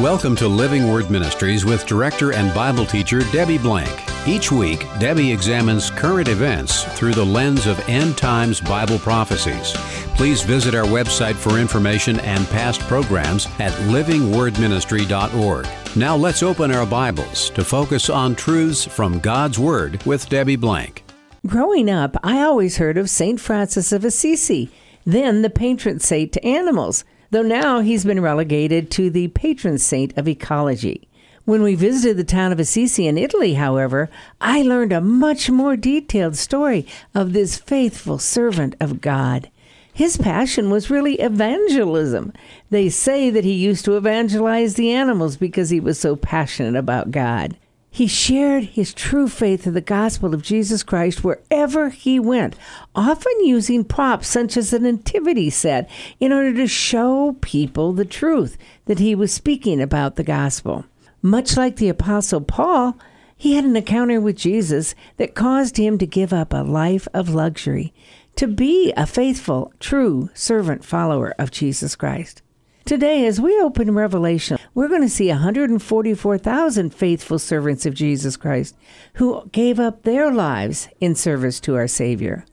Welcome to Living Word Ministries with director and Bible teacher Debbie Blank. Each week, Debbie examines current events through the lens of end times Bible prophecies. Please visit our website for information and past programs at livingwordministry.org. Now let's open our Bibles to focus on truths from God's Word with Debbie Blank. Growing up, I always heard of St. Francis of Assisi, then the patron saint to animals though now he's been relegated to the patron saint of ecology. When we visited the town of Assisi in Italy, however, I learned a much more detailed story of this faithful servant of God. His passion was really evangelism. They say that he used to evangelize the animals because he was so passionate about God. He shared his true faith in the gospel of Jesus Christ wherever he went, often using props such as a nativity set in order to show people the truth that he was speaking about the gospel. Much like the Apostle Paul, he had an encounter with Jesus that caused him to give up a life of luxury to be a faithful, true servant follower of Jesus Christ. Today, as we open Revelation, we're going to see 144,000 faithful servants of Jesus Christ who gave up their lives in service to our Savior.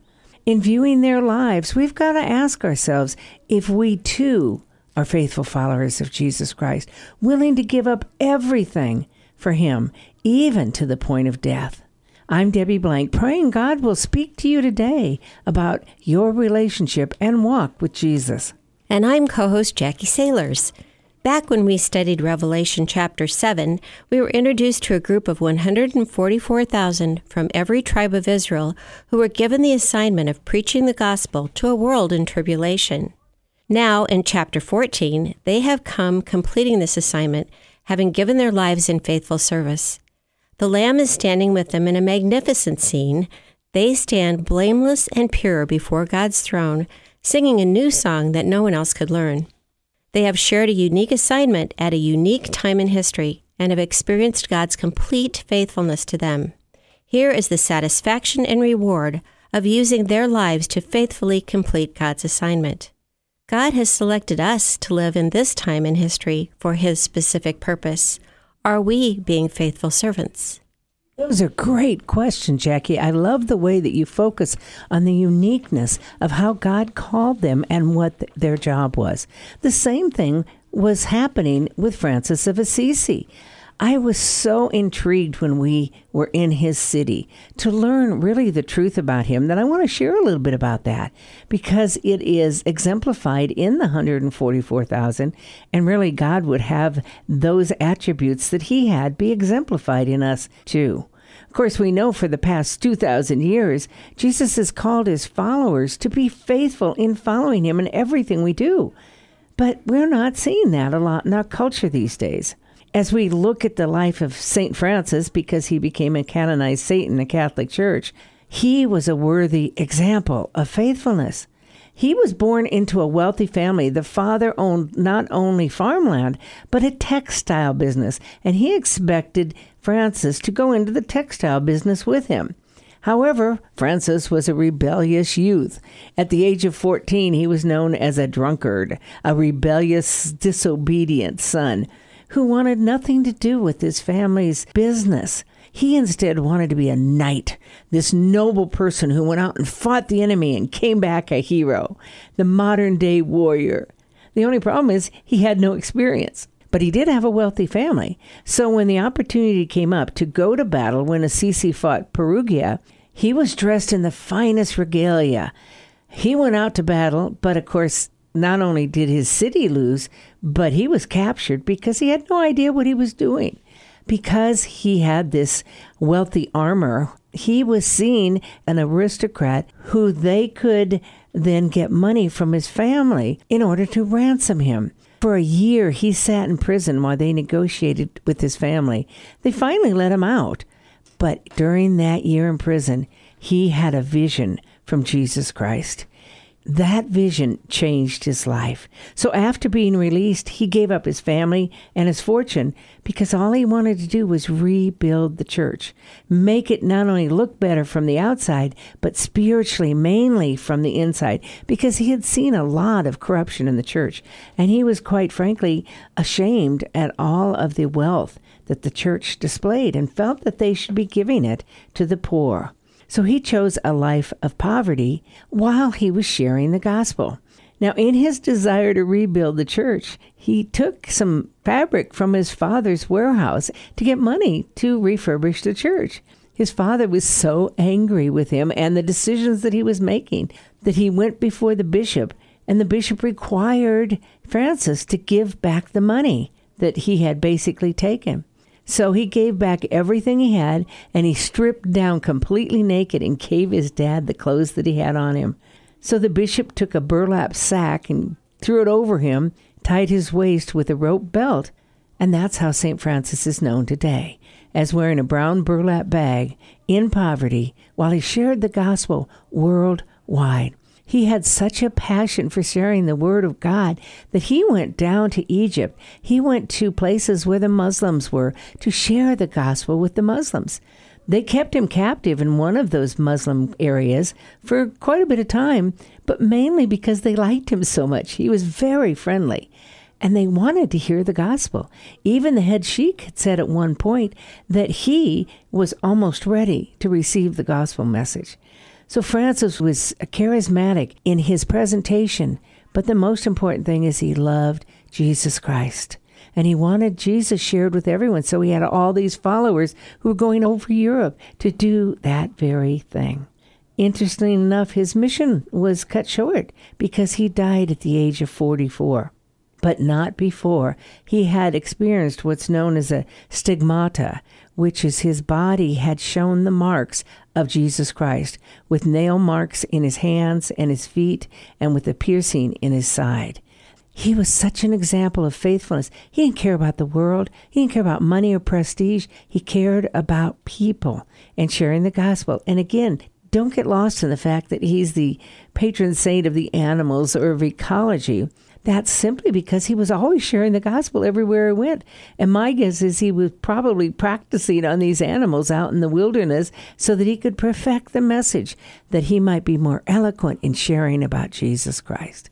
In viewing their lives, we've got to ask ourselves if we too are faithful followers of Jesus Christ, willing to give up everything for Him, even to the point of death. I'm Debbie Blank, praying God will speak to you today about your relationship and walk with Jesus. And I'm co host Jackie Sailors. Back when we studied Revelation chapter 7, we were introduced to a group of 144,000 from every tribe of Israel who were given the assignment of preaching the gospel to a world in tribulation. Now, in chapter 14, they have come completing this assignment, having given their lives in faithful service. The Lamb is standing with them in a magnificent scene. They stand blameless and pure before God's throne singing a new song that no one else could learn. They have shared a unique assignment at a unique time in history and have experienced God's complete faithfulness to them. Here is the satisfaction and reward of using their lives to faithfully complete God's assignment. God has selected us to live in this time in history for His specific purpose. Are we being faithful servants? Those are great questions, Jackie. I love the way that you focus on the uniqueness of how God called them and what th- their job was. The same thing was happening with Francis of Assisi. I was so intrigued when we were in his city to learn really the truth about him that I want to share a little bit about that because it is exemplified in the 144,000 and really God would have those attributes that he had be exemplified in us too. Of course, we know for the past 2,000 years, Jesus has called his followers to be faithful in following him in everything we do. But we're not seeing that a lot in our culture these days as we look at the life of St. Francis, because he became a canonized saint in the Catholic Church, he was a worthy example of faithfulness. He was born into a wealthy family. The father owned not only farmland, but a textile business, and he expected Francis to go into the textile business with him. However, Francis was a rebellious youth. At the age of 14, he was known as a drunkard, a rebellious, disobedient son who wanted nothing to do with his family's business. He instead wanted to be a knight, this noble person who went out and fought the enemy and came back a hero, the modern day warrior. The only problem is he had no experience. But he did have a wealthy family. So when the opportunity came up to go to battle when Assisi fought Perugia, he was dressed in the finest regalia. He went out to battle, but of course, not only did his city lose, but he was captured because he had no idea what he was doing. Because he had this wealthy armor, he was seen an aristocrat who they could then get money from his family in order to ransom him. For a year, he sat in prison while they negotiated with his family. They finally let him out. But during that year in prison, he had a vision from Jesus Christ. That vision changed his life. So after being released, he gave up his family and his fortune because all he wanted to do was rebuild the church, make it not only look better from the outside, but spiritually, mainly from the inside, because he had seen a lot of corruption in the church. And he was quite frankly ashamed at all of the wealth that the church displayed and felt that they should be giving it to the poor. So he chose a life of poverty while he was sharing the gospel. Now, in his desire to rebuild the church, he took some fabric from his father's warehouse to get money to refurbish the church. His father was so angry with him and the decisions that he was making that he went before the bishop, and the bishop required Francis to give back the money that he had basically taken. So he gave back everything he had and he stripped down completely naked and gave his dad the clothes that he had on him. So the bishop took a burlap sack and threw it over him, tied his waist with a rope belt, and that's how St. Francis is known today, as wearing a brown burlap bag in poverty while he shared the gospel worldwide. He had such a passion for sharing the word of God that he went down to Egypt. He went to places where the Muslims were to share the gospel with the Muslims. They kept him captive in one of those Muslim areas for quite a bit of time, but mainly because they liked him so much. He was very friendly and they wanted to hear the gospel. Even the head sheikh had said at one point that he was almost ready to receive the gospel message. So Francis was charismatic in his presentation, but the most important thing is he loved Jesus Christ. And he wanted Jesus shared with everyone. So he had all these followers who were going over Europe to do that very thing. Interestingly enough, his mission was cut short because he died at the age of 44 but not before he had experienced what's known as a stigmata, which is his body had shown the marks of Jesus Christ, with nail marks in his hands and his feet, and with a piercing in his side. He was such an example of faithfulness. He didn't care about the world. He didn't care about money or prestige. He cared about people and sharing the gospel. And again, don't get lost in the fact that he's the patron saint of the animals or of ecology. That's simply because he was always sharing the gospel everywhere he went. And my guess is he was probably practicing on these animals out in the wilderness so that he could perfect the message, that he might be more eloquent in sharing about Jesus Christ.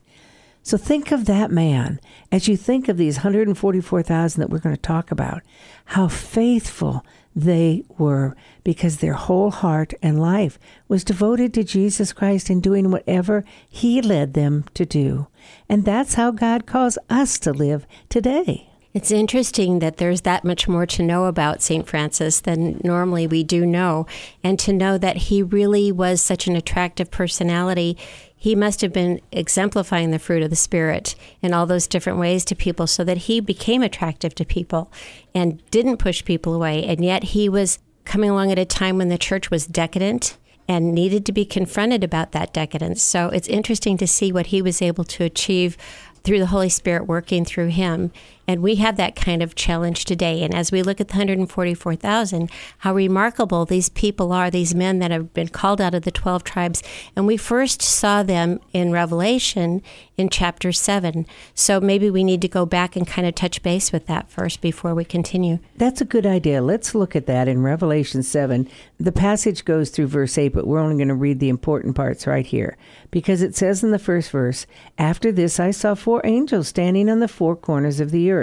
So think of that man as you think of these 144,000 that we're going to talk about, how faithful they were because their whole heart and life was devoted to Jesus Christ and doing whatever He led them to do. And that's how God calls us to live today. It's interesting that there's that much more to know about St. Francis than normally we do know. And to know that he really was such an attractive personality, he must have been exemplifying the fruit of the Spirit in all those different ways to people so that he became attractive to people and didn't push people away. And yet he was coming along at a time when the church was decadent and needed to be confronted about that decadence. So it's interesting to see what he was able to achieve through the Holy Spirit working through him. And we have that kind of challenge today. And as we look at the 144,000, how remarkable these people are, these men that have been called out of the 12 tribes. And we first saw them in Revelation in chapter 7. So maybe we need to go back and kind of touch base with that first before we continue. That's a good idea. Let's look at that in Revelation 7. The passage goes through verse 8, but we're only going to read the important parts right here because it says in the first verse After this I saw four angels standing on the four corners of the earth,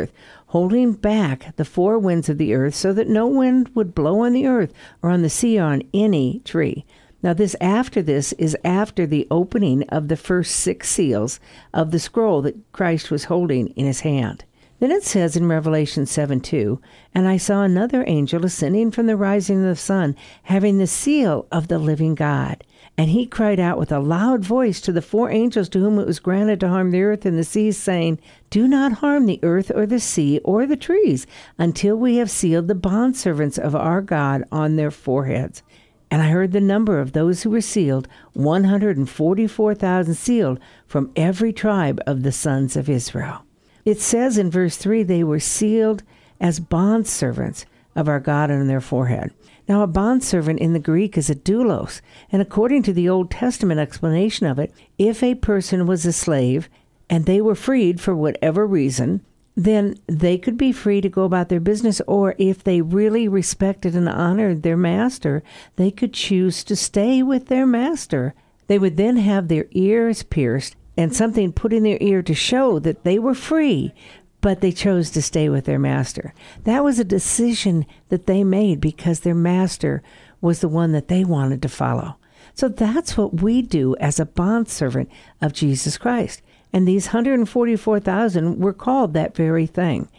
holding back the four winds of the earth so that no wind would blow on the earth or on the sea or on any tree. Now, this after this is after the opening of the first six seals of the scroll that Christ was holding in his hand. Then it says in Revelation 7 2, And I saw another angel ascending from the rising of the sun, having the seal of the living God. And he cried out with a loud voice to the four angels to whom it was granted to harm the earth and the seas, saying, Do not harm the earth or the sea or the trees until we have sealed the bondservants of our God on their foreheads. And I heard the number of those who were sealed 144,000 sealed from every tribe of the sons of Israel. It says in verse 3 they were sealed as bondservants of our God on their forehead. Now, a bondservant in the Greek is a doulos, and according to the Old Testament explanation of it, if a person was a slave and they were freed for whatever reason, then they could be free to go about their business, or if they really respected and honored their master, they could choose to stay with their master. They would then have their ears pierced and something put in their ear to show that they were free, but they chose to stay with their master. That was a decision that they made because their master was the one that they wanted to follow. So that's what we do as a bondservant of Jesus Christ. And these 144,000 were called that very thing.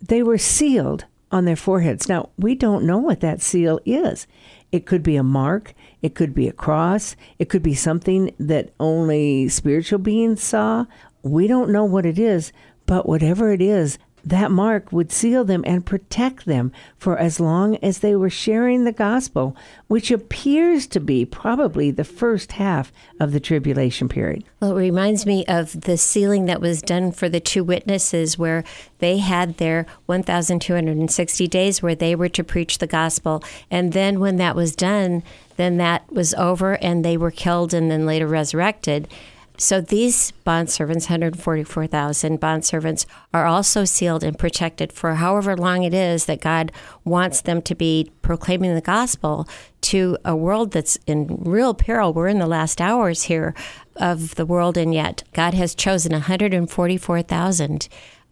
They were sealed on their foreheads. Now, we don't know what that seal is. It could be a mark, it could be a cross, it could be something that only spiritual beings saw. We don't know what it is, but whatever it is, that mark would seal them and protect them for as long as they were sharing the gospel, which appears to be probably the first half of the tribulation period. Well, it reminds me of the sealing that was done for the two witnesses, where they had their 1,260 days where they were to preach the gospel. And then when that was done, then that was over and they were killed and then later resurrected. So these bond servants, 144,000 bond servants, are also sealed and protected for however long it is that God wants them to be proclaiming the gospel to a world that's in real peril. We're in the last hours here of the world, and yet God has chosen 144,000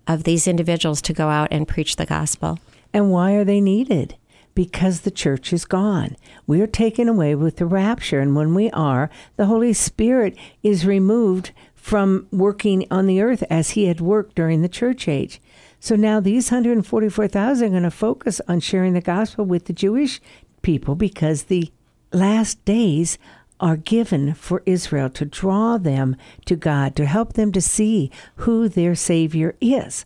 of these individuals to go out and preach the gospel. And why are they needed? Because the church is gone. We are taken away with the rapture, and when we are, the Holy Spirit is removed from working on the earth as he had worked during the church age. So now these 144,000 are going to focus on sharing the gospel with the Jewish people because the last days are given for Israel to draw them to God, to help them to see who their Savior is.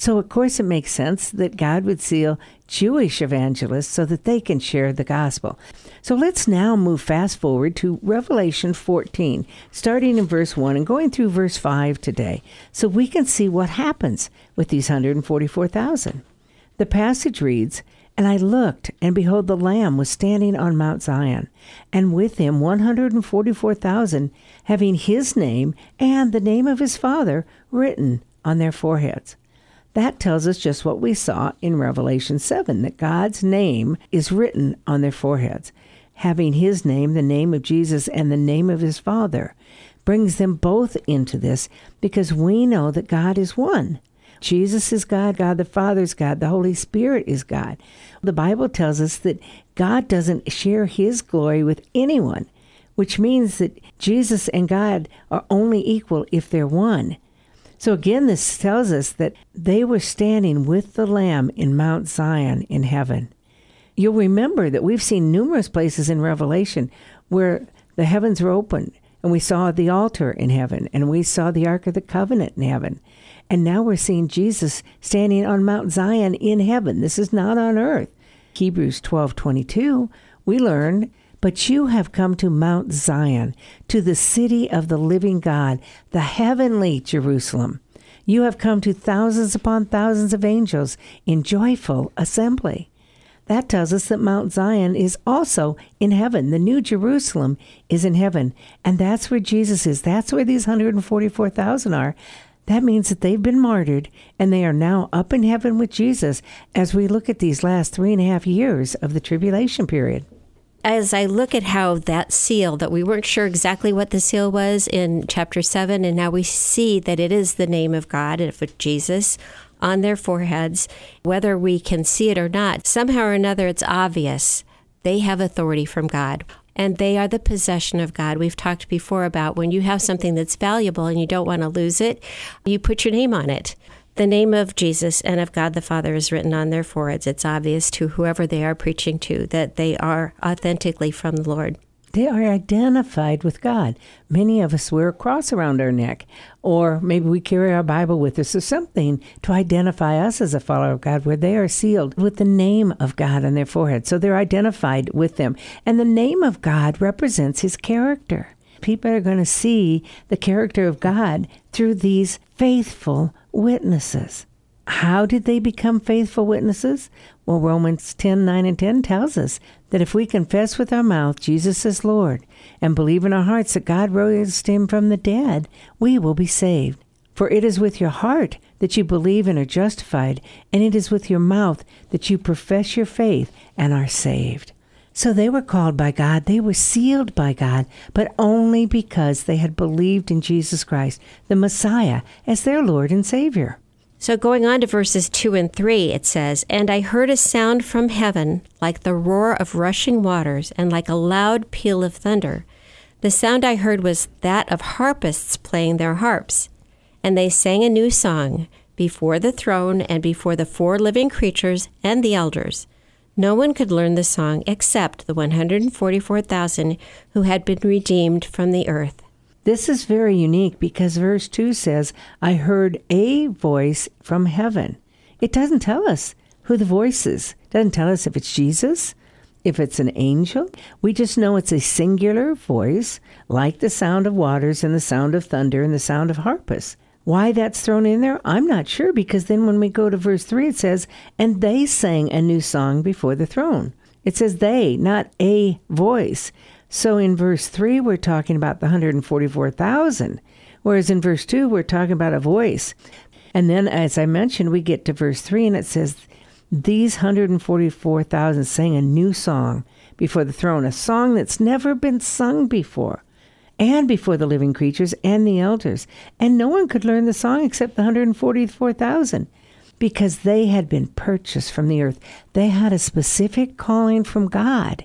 So, of course, it makes sense that God would seal Jewish evangelists so that they can share the gospel. So let's now move fast forward to Revelation 14, starting in verse 1 and going through verse 5 today, so we can see what happens with these 144,000. The passage reads, And I looked, and behold, the Lamb was standing on Mount Zion, and with him 144,000, having his name and the name of his Father written on their foreheads. That tells us just what we saw in Revelation 7 that God's name is written on their foreheads. Having his name, the name of Jesus, and the name of his Father brings them both into this because we know that God is one. Jesus is God, God the Father is God, the Holy Spirit is God. The Bible tells us that God doesn't share his glory with anyone, which means that Jesus and God are only equal if they're one. So again, this tells us that they were standing with the Lamb in Mount Zion in heaven. You'll remember that we've seen numerous places in Revelation where the heavens were open and we saw the altar in heaven and we saw the Ark of the Covenant in heaven. And now we're seeing Jesus standing on Mount Zion in heaven. This is not on earth. Hebrews 12:22 we learn but you have come to Mount Zion, to the city of the living God, the heavenly Jerusalem. You have come to thousands upon thousands of angels in joyful assembly. That tells us that Mount Zion is also in heaven. The New Jerusalem is in heaven. And that's where Jesus is. That's where these 144,000 are. That means that they've been martyred and they are now up in heaven with Jesus as we look at these last three and a half years of the tribulation period as I look at how that seal, that we weren't sure exactly what the seal was in chapter 7, and now we see that it is the name of God, and of Jesus, on their foreheads, whether we can see it or not, somehow or another it's obvious. They have authority from God and they are the possession of God. We've talked before about when you have something that's valuable and you don't want to lose it, you put your name on it. The name of Jesus and of God the Father is written on their foreheads. It's obvious to whoever they are preaching to that they are authentically from the Lord. They are identified with God. Many of us wear a cross around our neck, or maybe we carry our Bible with us or something to identify us as a follower of God, where they are sealed with the name of God on their forehead. So they're identified with them. And the name of God represents his character. People are going to see the character of God through these faithful witnesses. How did they become faithful witnesses? Well, Romans 10 9 and 10 tells us that if we confess with our mouth Jesus is Lord and believe in our hearts that God raised him from the dead, we will be saved. For it is with your heart that you believe and are justified, and it is with your mouth that you profess your faith and are saved. So they were called by God, they were sealed by God, but only because they had believed in Jesus Christ, the Messiah, as their Lord and Savior. So, going on to verses 2 and 3, it says, And I heard a sound from heaven like the roar of rushing waters and like a loud peal of thunder. The sound I heard was that of harpists playing their harps. And they sang a new song before the throne and before the four living creatures and the elders. No one could learn the song except the 144,000 who had been redeemed from the earth. This is very unique because verse 2 says, I heard a voice from heaven. It doesn't tell us who the voice is. It doesn't tell us if it's Jesus, if it's an angel. We just know it's a singular voice, like the sound of waters and the sound of thunder and the sound of harpists. Why that's thrown in there, I'm not sure because then when we go to verse 3, it says, And they sang a new song before the throne. It says they, not a voice. So in verse 3, we're talking about the 144,000, whereas in verse 2, we're talking about a voice. And then, as I mentioned, we get to verse 3, and it says, These 144,000 sang a new song before the throne, a song that's never been sung before, and before the living creatures and the elders. And no one could learn the song except the 144,000 because they had been purchased from the earth. They had a specific calling from God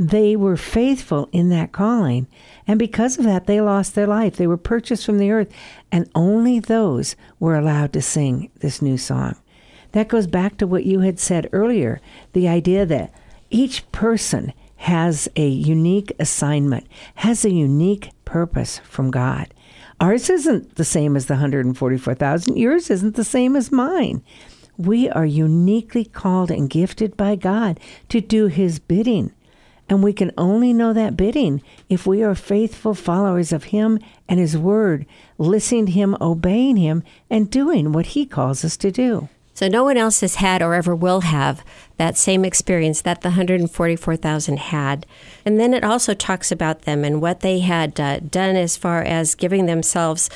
they were faithful in that calling. And because of that, they lost their life. They were purchased from the earth, and only those were allowed to sing this new song. That goes back to what you had said earlier the idea that each person has a unique assignment, has a unique purpose from God. Ours isn't the same as the 144,000. Yours isn't the same as mine. We are uniquely called and gifted by God to do His bidding. And we can only know that bidding if we are faithful followers of Him and His Word, listening to Him, obeying Him, and doing what He calls us to do. So no one else has had or ever will have that same experience that the 144,000 had. And then it also talks about them and what they had uh, done as far as giving themselves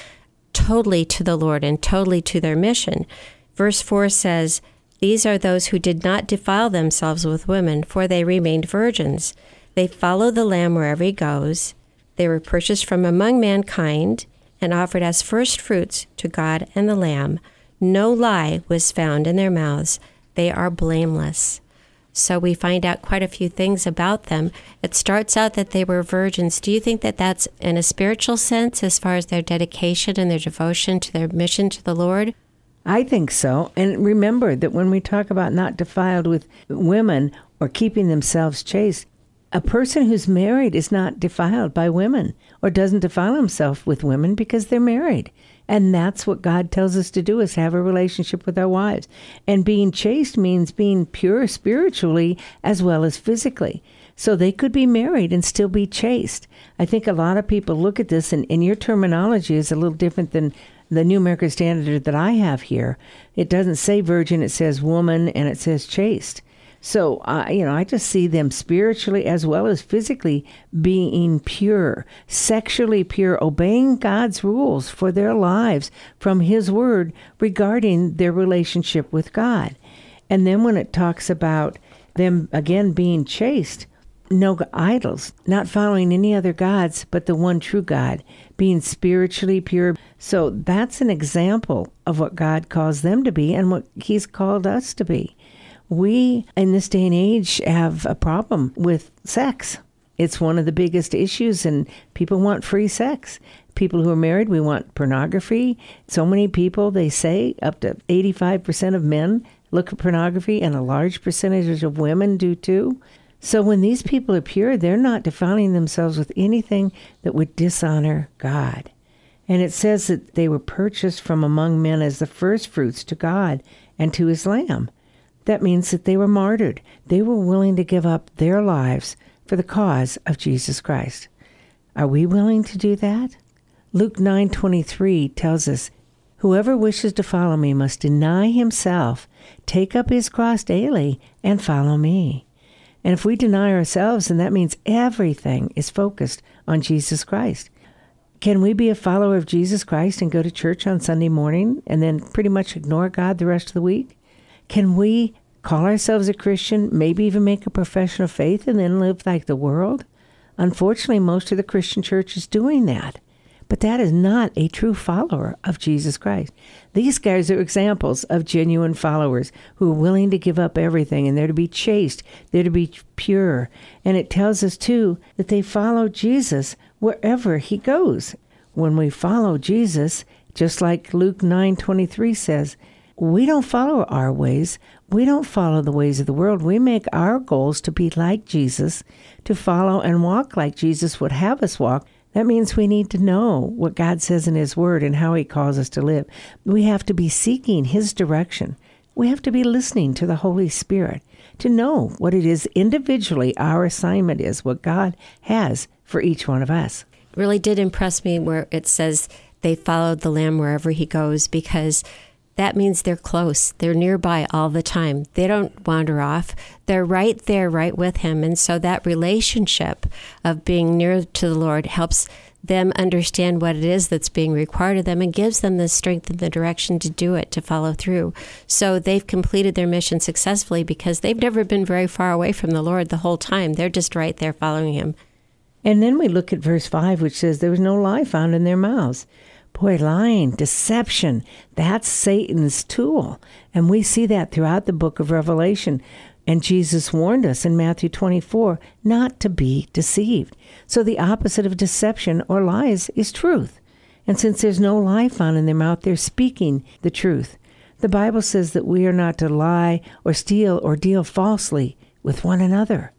totally to the Lord and totally to their mission. Verse 4 says, these are those who did not defile themselves with women, for they remained virgins. They follow the Lamb wherever he goes. They were purchased from among mankind and offered as first fruits to God and the Lamb. No lie was found in their mouths. They are blameless. So we find out quite a few things about them. It starts out that they were virgins. Do you think that that's in a spiritual sense as far as their dedication and their devotion to their mission to the Lord? I think so. And remember that when we talk about not defiled with women or keeping themselves chaste, a person who's married is not defiled by women or doesn't defile himself with women because they're married. And that's what God tells us to do is have a relationship with our wives. And being chaste means being pure spiritually as well as physically. So they could be married and still be chaste. I think a lot of people look at this and, and your terminology is a little different than the New American Standard that I have here, it doesn't say virgin, it says woman, and it says chaste. So, uh, you know, I just see them spiritually as well as physically being pure, sexually pure, obeying God's rules for their lives from His Word regarding their relationship with God. And then when it talks about them again being chaste, no idols, not following any other gods but the one true God, being spiritually pure. So that's an example of what God calls them to be and what He's called us to be. We, in this day and age, have a problem with sex. It's one of the biggest issues, and people want free sex. People who are married, we want pornography. So many people, they say up to 85% of men look at pornography, and a large percentage of women do too. So when these people are pure, they're not defiling themselves with anything that would dishonor God. And it says that they were purchased from among men as the first fruits to God and to his Lamb. That means that they were martyred. They were willing to give up their lives for the cause of Jesus Christ. Are we willing to do that? Luke 9:23 tells us Whoever wishes to follow me must deny himself, take up his cross daily, and follow me. And if we deny ourselves, then that means everything is focused on Jesus Christ. Can we be a follower of Jesus Christ and go to church on Sunday morning and then pretty much ignore God the rest of the week? Can we call ourselves a Christian, maybe even make a profession of faith, and then live like the world? Unfortunately, most of the Christian church is doing that. But that is not a true follower of Jesus Christ. These guys are examples of genuine followers who are willing to give up everything and they're to be chaste, they're to be pure. And it tells us, too, that they follow Jesus wherever he goes. When we follow Jesus, just like Luke 9:23 says, we don't follow our ways. We don't follow the ways of the world. We make our goals to be like Jesus, to follow and walk like Jesus would have us walk. That means we need to know what God says in His Word and how He calls us to live. We have to be seeking His direction. We have to be listening to the Holy Spirit to know what it is individually our assignment is, what God has for each one of us. It really did impress me where it says they followed the Lamb wherever He goes because that means they're close. They're nearby all the time. They don't wander off. They're right there, right with Him. And so that relationship of being near to the Lord helps them understand what it is that's being required of them and gives them the strength and the direction to do it, to follow through. So they've completed their mission successfully because they've never been very far away from the Lord the whole time. They're just right there following Him. And then we look at verse 5, which says, There was no lie found in their mouths. Boy, lying, deception, that's Satan's tool. And we see that throughout the book of Revelation. And Jesus warned us in Matthew 24 not to be deceived. So the opposite of deception or lies is truth. And since there's no lie found in their mouth, they're speaking the truth. The Bible says that we are not to lie or steal or deal falsely with one another.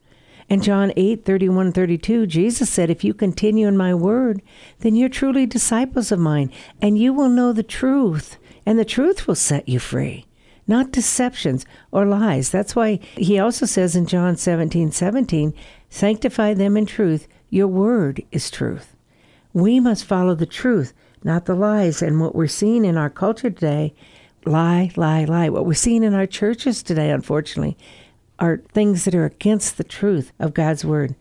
And John 8, 31, 32, Jesus said, If you continue in my word, then you're truly disciples of mine, and you will know the truth, and the truth will set you free. Not deceptions or lies. That's why he also says in John 17, 17, Sanctify them in truth. Your word is truth. We must follow the truth, not the lies. And what we're seeing in our culture today, lie, lie, lie. What we're seeing in our churches today, unfortunately, are things that are against the truth of God's word.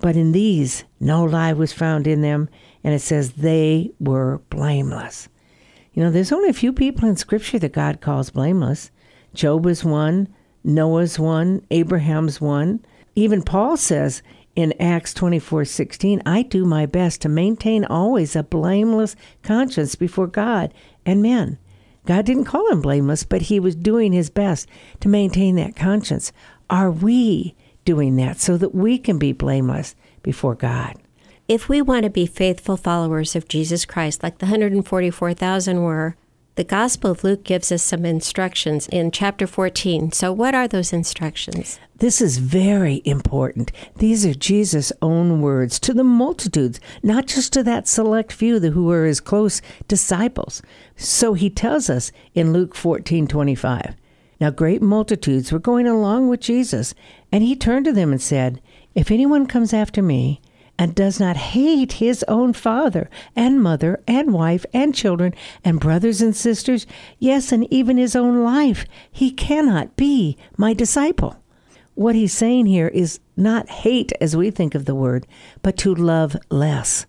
But in these, no lie was found in them, and it says they were blameless. You know, there's only a few people in Scripture that God calls blameless. Job is one, Noah's one, Abraham's one. Even Paul says in Acts 24 16, I do my best to maintain always a blameless conscience before God and men. God didn't call him blameless, but he was doing his best to maintain that conscience. Are we doing that so that we can be blameless before God? If we want to be faithful followers of Jesus Christ, like the 144,000 were, the Gospel of Luke gives us some instructions in chapter 14. So, what are those instructions? This is very important. These are Jesus' own words to the multitudes, not just to that select few who were his close disciples. So he tells us in Luke 14 25. Now, great multitudes were going along with Jesus, and he turned to them and said, If anyone comes after me, and does not hate his own father and mother and wife and children and brothers and sisters, yes, and even his own life, he cannot be my disciple. What he's saying here is not hate as we think of the word, but to love less.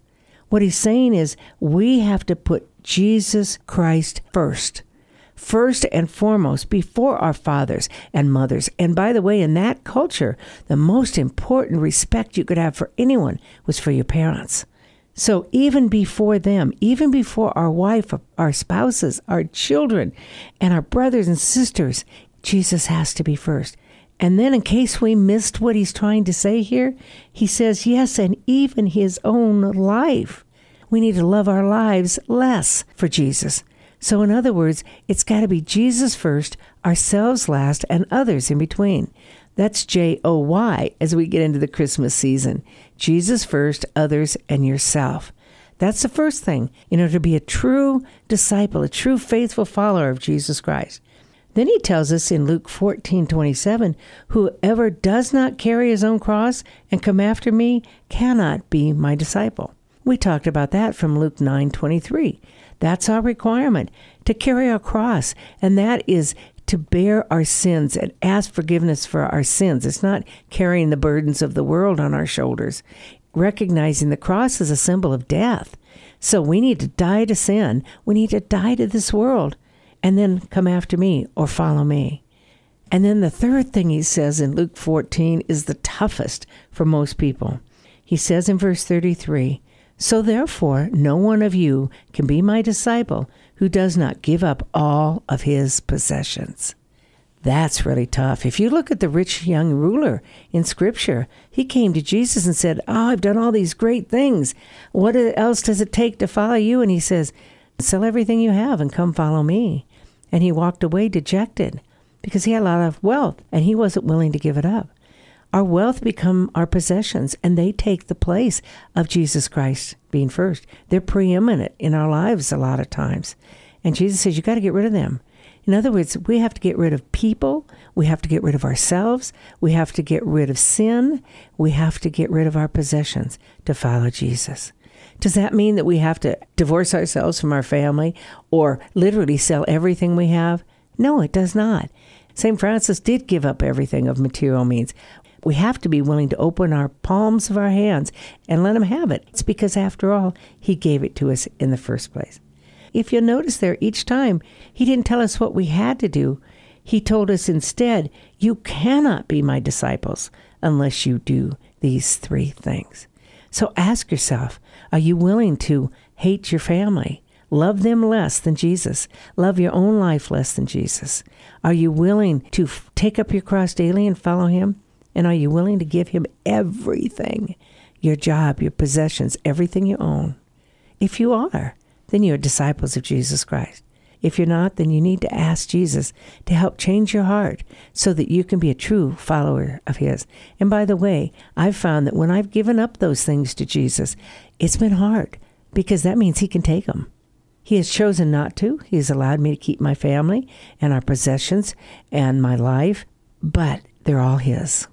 What he's saying is we have to put Jesus Christ first first and foremost before our fathers and mothers. And by the way, in that culture, the most important respect you could have for anyone was for your parents. So even before them, even before our wife, our spouses, our children, and our brothers and sisters, Jesus has to be first. And then, in case we missed what he's trying to say here, he says, yes, and even his own life. We need to love our lives less for Jesus. So, in other words, it's got to be Jesus first, ourselves last, and others in between. That's J O Y as we get into the Christmas season. Jesus first, others, and yourself. That's the first thing, you know, to be a true disciple, a true faithful follower of Jesus Christ. Then he tells us in Luke 14 27, whoever does not carry his own cross and come after me cannot be my disciple. We talked about that from Luke 9 23. That's our requirement to carry our cross, and that is to bear our sins and ask forgiveness for our sins. It's not carrying the burdens of the world on our shoulders. Recognizing the cross is a symbol of death. So we need to die to sin. We need to die to this world and then come after me or follow me. And then the third thing he says in Luke 14 is the toughest for most people. He says in verse 33 So therefore, no one of you can be my disciple who does not give up all of his possessions. That's really tough. If you look at the rich young ruler in Scripture, he came to Jesus and said, Oh, I've done all these great things. What else does it take to follow you? And he says, Sell everything you have and come follow me. And he walked away dejected because he had a lot of wealth and he wasn't willing to give it up. Our wealth become our possessions and they take the place of Jesus Christ being first. They're preeminent in our lives a lot of times. And Jesus says, You got to get rid of them. In other words, we have to get rid of people. We have to get rid of ourselves. We have to get rid of sin. We have to get rid of our possessions to follow Jesus. Does that mean that we have to divorce ourselves from our family or literally sell everything we have? No, it does not. St. Francis did give up everything of material means. We have to be willing to open our palms of our hands and let Him have it. It's because, after all, He gave it to us in the first place. If you'll notice there, each time He didn't tell us what we had to do. He told us instead, You cannot be my disciples unless you do these three things. So ask yourself are you willing to hate your family? Love them less than Jesus. Love your own life less than Jesus. Are you willing to f- take up your cross daily and follow Him? And are you willing to give Him everything your job, your possessions, everything you own? If you are, then you're disciples of Jesus Christ. If you're not, then you need to ask Jesus to help change your heart so that you can be a true follower of His. And by the way, I've found that when I've given up those things to Jesus, it's been hard because that means He can take them. He has chosen not to. He has allowed me to keep my family and our possessions and my life, but they're all His.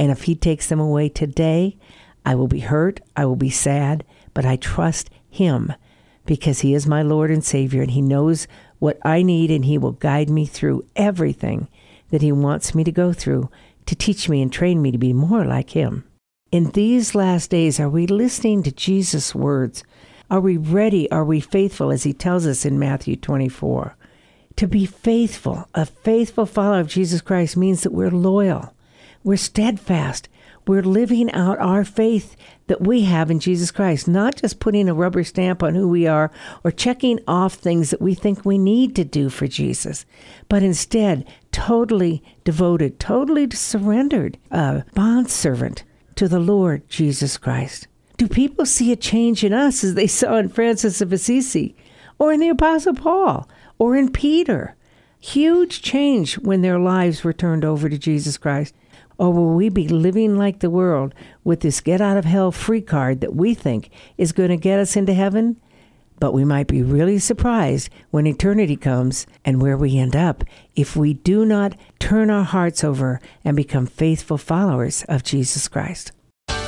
And if He takes them away today, I will be hurt, I will be sad, but I trust Him because He is my Lord and Savior and He knows what I need and He will guide me through everything that He wants me to go through to teach me and train me to be more like Him. In these last days, are we listening to Jesus' words? Are we ready? Are we faithful, as He tells us in Matthew 24? To be faithful, a faithful follower of Jesus Christ means that we're loyal, we're steadfast, we're living out our faith that we have in Jesus Christ, not just putting a rubber stamp on who we are or checking off things that we think we need to do for Jesus, but instead totally devoted, totally surrendered, a bondservant to the Lord Jesus Christ. Do people see a change in us as they saw in Francis of Assisi or in the Apostle Paul or in Peter? Huge change when their lives were turned over to Jesus Christ. Or will we be living like the world with this get out of hell free card that we think is going to get us into heaven? But we might be really surprised when eternity comes and where we end up if we do not turn our hearts over and become faithful followers of Jesus Christ.